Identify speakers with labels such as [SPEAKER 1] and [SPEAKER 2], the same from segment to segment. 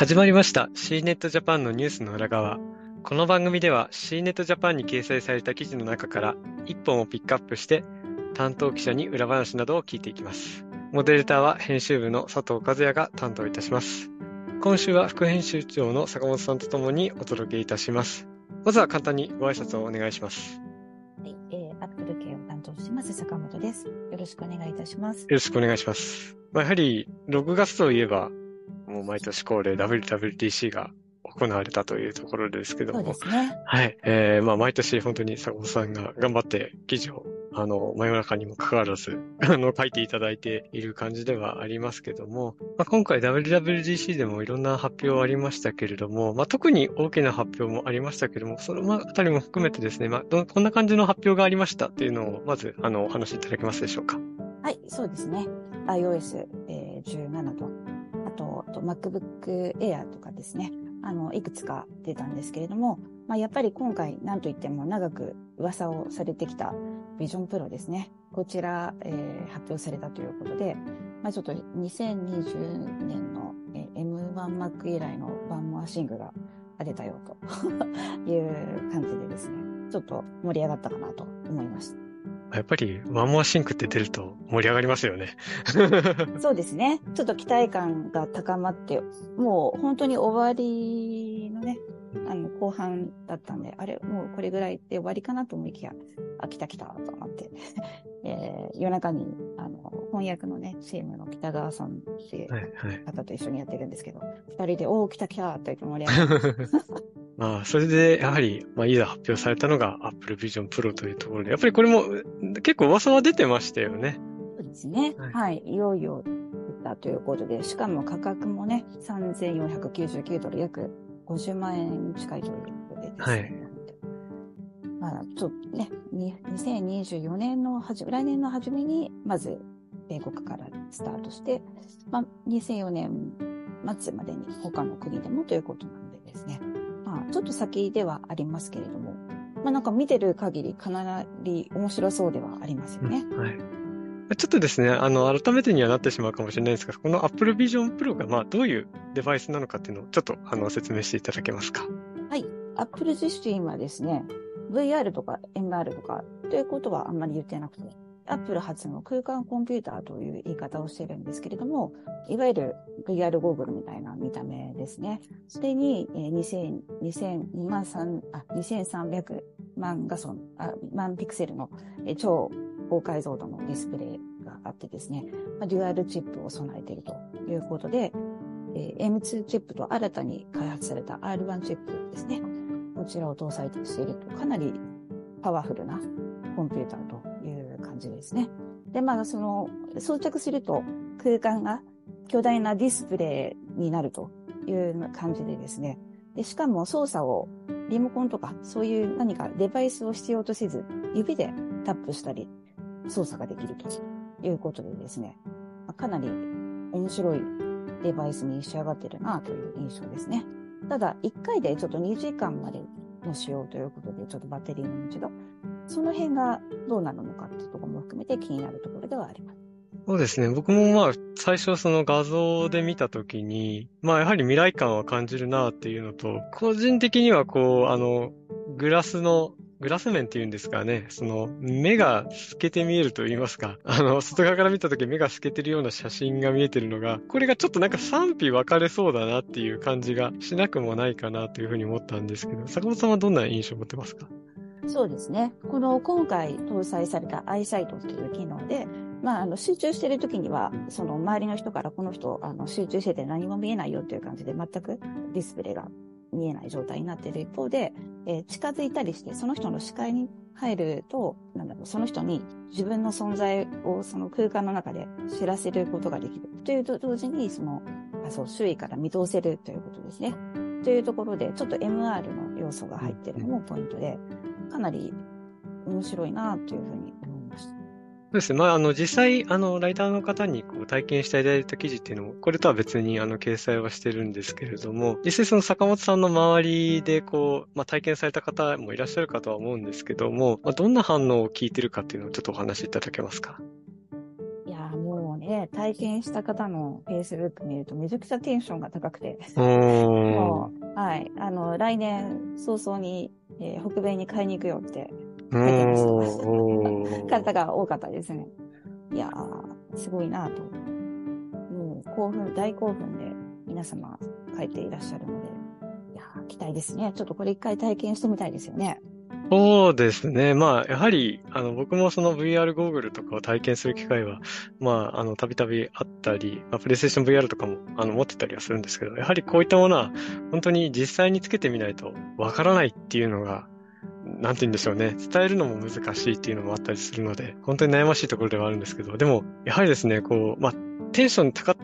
[SPEAKER 1] 始まりました C ネットジャパンのニュースの裏側。この番組では C ネットジャパンに掲載された記事の中から一本をピックアップして担当記者に裏話などを聞いていきます。モデレーターは編集部の佐藤和也が担当いたします。今週は副編集長の坂本さんとともにお届けいたします。まずは簡単にご挨拶をお願いします。
[SPEAKER 2] はい、えー、アップル系を担当します坂本です。よろしくお願いいたします。よ
[SPEAKER 1] ろしくお願いします。まあ、やはり6月といえばもう毎年恒例 WWDC が行われたというところですけども。
[SPEAKER 2] ね。
[SPEAKER 1] はい。えー、まあ毎年本当に坂本さんが頑張って記事をあの、真夜中にもかかわらず、あの、書いていただいている感じではありますけども、まあ、今回 WWDC でもいろんな発表ありましたけれども、まあ、特に大きな発表もありましたけども、そのあたりも含めてですね、まあ、ど、こんな感じの発表がありましたっていうのを、まず、あの、お話しいただけますでしょうか。
[SPEAKER 2] はい、そうですね。iOS、えー、17と、あと、MacBook Air とかですね、あの、いくつか出たんですけれども、まあ、やっぱり今回、なんといっても長く噂をされてきた Vision Pro ですね。こちら、えー、発表されたということで、まあ、ちょっと2020年の、M1Mac 以来のバンモアシングが出たよと いう感じでですね、ちょっと盛り上がったかなと思いました。
[SPEAKER 1] やっぱり One more thing って出ると盛り上がりますよね。
[SPEAKER 2] そうですね。ちょっと期待感が高まって、もう本当に終わりのね、あの後半だったんで、あれ、もうこれぐらいで終わりかなと思いきや、あ、来た来たと思って、えー、夜中にあの翻訳のね、チームの北川さんっていう方と一緒にやってるんですけど、二、はいはい、人で、おー、来た来たと言って盛り上がって。
[SPEAKER 1] まあ、それで、やはり、まあ、いざ発表されたのが Apple Vision Pro というところで、やっぱりこれも結構噂は出てましたよね。
[SPEAKER 2] そうですね。はい。はい、いよいよ出たということで、しかも価格もね、3499ドル、約50万円近いということでですね。はい。まあ、ちょっとね、2024年のはじ、来年の初めに、まず、米国からスタートして、まあ、2004年末までに他の国でもということなのでですね。まあ、ちょっと先ではありますけれども、まあなんか見てる限りかなり面白そうではありますよね。
[SPEAKER 1] うん、はい。ちょっとですね、あの、改めてにはなってしまうかもしれないですが、この Apple Vision Pro が、まあ、どういうデバイスなのかっていうのを、ちょっと、あの、説明していただけますか？
[SPEAKER 2] はい。Apple 自身はですね、VR とか MR とか、ということはあんまり言ってなくて、アップル初の空間コンピューターという言い方をしているんですけれども、いわゆる VR ゴーグルみたいな見た目ですね。それに、2000、2000、2万3、あ、2300万画素、あ、万ピクセルの、超高解像度のディスプレイがあってですね、デュアルチップを備えているということで、M2 チップと新たに開発された R1 チップですね。こちらを搭載していると、かなりパワフルなコンピューターとじですね。で、まあ、その、装着すると空間が巨大なディスプレイになるという感じでですね。で、しかも操作をリモコンとかそういう何かデバイスを必要とせず、指でタップしたり操作ができるということでですね。かなり面白いデバイスに仕上がってるなという印象ですね。ただ、1回でちょっと2時間までの使用ということで、ちょっとバッテリーの持ち度その辺がどうなるのかっていうところも含めて気になるところではあります。
[SPEAKER 1] そうですね。僕もまあ、最初その画像で見たときに、まあやはり未来感は感じるなっていうのと、個人的にはこう、あの、グラスの、グラス面っていうんですかね、その、目が透けて見えると言いますか、あの、外側から見たとき目が透けてるような写真が見えてるのが、これがちょっとなんか賛否分かれそうだなっていう感じがしなくもないかなというふうに思ったんですけど、坂本さんはどんな印象を持ってますか？
[SPEAKER 2] そうですね。この今回搭載されたアイサイトという機能で、まあ、あの集中している時には、その周りの人からこの人あの集中してて何も見えないよという感じで全くディスプレイが見えない状態になっている一方で、えー、近づいたりしてその人の視界に入ると、なんだろう、その人に自分の存在をその空間の中で知らせることができる。というと同時に、その、そう、周囲から見通せるということですね。というところで、ちょっと MR の要素が入っているのもポイントで、かなり面白いなというふうに思いました。
[SPEAKER 1] そうですね。まあ、あの、実際、あの、ライターの方にこう体験していただいた記事っていうのも、これとは別にあの、掲載はしてるんですけれども、実際その坂本さんの周りでこう、まあ、体験された方もいらっしゃるかとは思うんですけども、まあ、どんな反応を聞いてるかっていうのをちょっとお話しいただけますか？
[SPEAKER 2] いや、もうね、ね、体験した方の Facebook 見るとめちゃくちゃテンションが高くて、
[SPEAKER 1] お
[SPEAKER 2] もう、はい、あの、来年早々に、えー北米に買いに行くよって
[SPEAKER 1] ー。
[SPEAKER 2] 書いてました。方が多かったですね。いやー、すごいなと。もう興奮、大興奮で皆様書いていらっしゃるので、いやー、期待ですね。ちょっとこれ一回体験してみたいですよね。
[SPEAKER 1] そうですね。まあ、やはり、あの、僕もその VR ゴーグルとかを体験する機会は、まあ、あの、たびたびあったり、まあ、プレイステーション VR とかも、あの、持ってたりはするんですけど、やはりこういったものは、本当に実際につけてみないとわからないっていうのが、なんて言うんでしょうね。伝えるのも難しいっていうのもあったりするので、本当に悩ましいところではあるんですけど、でも、やはりですね、こう、まあ、テンション高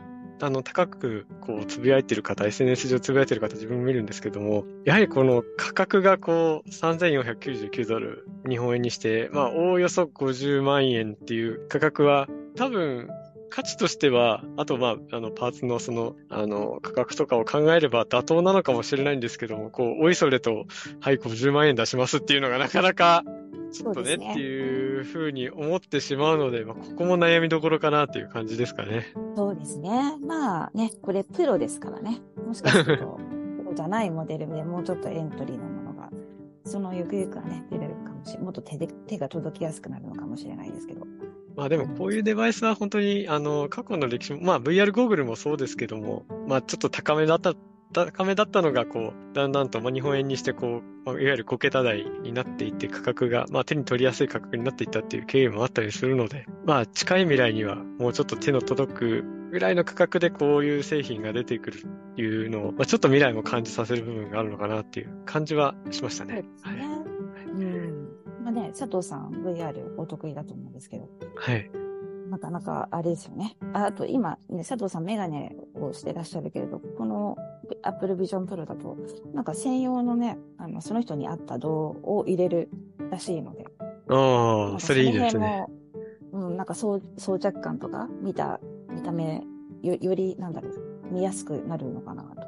[SPEAKER 1] あの、高く、こう、つぶやいてる方、SNS 上つぶやいてる方、自分も見るんですけども、やはりこの価格がこう、3499ドル、日本円にして、まあ、おおよそ50万円っていう価格は、多分、価値としては、あと、まあ、あの、パーツのその、あの、価格とかを考えれば妥当なのかもしれないんですけども、こう、おいそれと、はい、50万円出しますっていうのがなかなか、ちょっとね
[SPEAKER 2] ね
[SPEAKER 1] っていうふうに思ってしまうので、まあ、ここも悩みどころかなっていう感じですかね。
[SPEAKER 2] そうですね。まあね、これプロですからね。もしかすると、プロじゃないモデルでもうちょっとエントリーのものが、そのゆくゆくはね、出れるかもしれない。もっと手で、手が届きやすくなるのかもしれないですけど。
[SPEAKER 1] まあでもこういうデバイスは本当にあの過去の歴史も、まあ VR ゴーグルもそうですけども、まあちょっと高めだった、高めだったのがこう、だんだんとまあ日本円にしてこう、まあ、いわゆる5桁台になっていって価格が、まあ手に取りやすい価格になっていったっていう経緯もあったりするので、まあ近い未来にはもうちょっと手の届くぐらいの価格でこういう製品が出てくるっていうのを、まあちょっと未来も感じさせる部分があるのかなっていう感じはしましたね。
[SPEAKER 2] そうですね。
[SPEAKER 1] はい。
[SPEAKER 2] うん。まあね、佐藤さん VR お得意だと思うんですけど、
[SPEAKER 1] はい。
[SPEAKER 2] なかなかあれですよね。ああと今、ね、佐藤さんメガネをしてらっしゃるけれど、この Apple Vision Pro だと、なんか専用のね、あの、その人に合った動を入れるらしいので。
[SPEAKER 1] ああ、それいいですね。
[SPEAKER 2] うん、なんか装装着感とか、見た、見た目、よ、より、なんだろう、見やすくなるのかなと。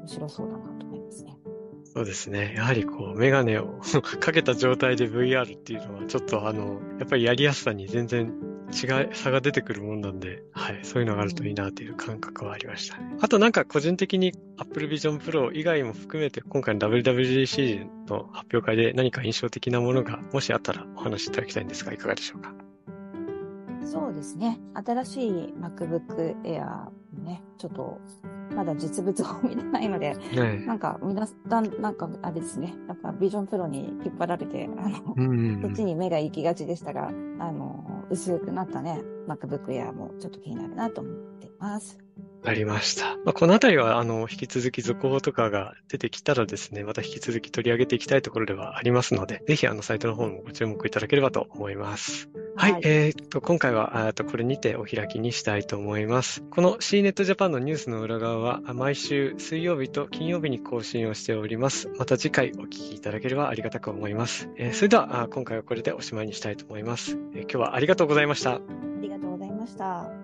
[SPEAKER 2] 面白そうだなと思いますね。
[SPEAKER 1] そうですね。やはりこう、メガネを かけた状態で VR っていうのは、ちょっとあの、やっぱりやりやすさに全然違い、差が出てくるもんなんで、はい、そういうのがあるといいなっていう感覚はありましたね。あとなんか個人的に Apple Vision Pro 以外も含めて、今回の WWDC の発表会で何か印象的なものが、もしあったらお話しいただきたいんですが、いかがでしょうか？
[SPEAKER 2] そうですね。新しい MacBook Air ね、ちょっと、まだ実物を見れないので、
[SPEAKER 1] ね
[SPEAKER 2] なんか、皆さん、なんか、あれですね。やっぱ、ビジョンプロに引っ張られて、あの、
[SPEAKER 1] うんうんうん
[SPEAKER 2] そっちに目が行きがちでしたが、あの、薄くなったね、MacBook Air もちょっと気になるなと思っています。
[SPEAKER 1] ありました。まあ、このあたりは、あの、引き続き続報とかが出てきたらですね、また引き続き取り上げていきたいところではありますので、ぜひ、あの、サイトの方もご注目いただければと思います。はい、
[SPEAKER 2] はい
[SPEAKER 1] えーっと、今回は、あとこれにてお開きにしたいと思います。この CNET Japan のニュースの裏側は、あ毎週水曜日と金曜日に更新をしております。また次回お聞きいただければありがたく思います。えーそれでは、あ今回はこれでおしまいにしたいと思います。えー今日はありがとうございました。
[SPEAKER 2] ありがとうございました。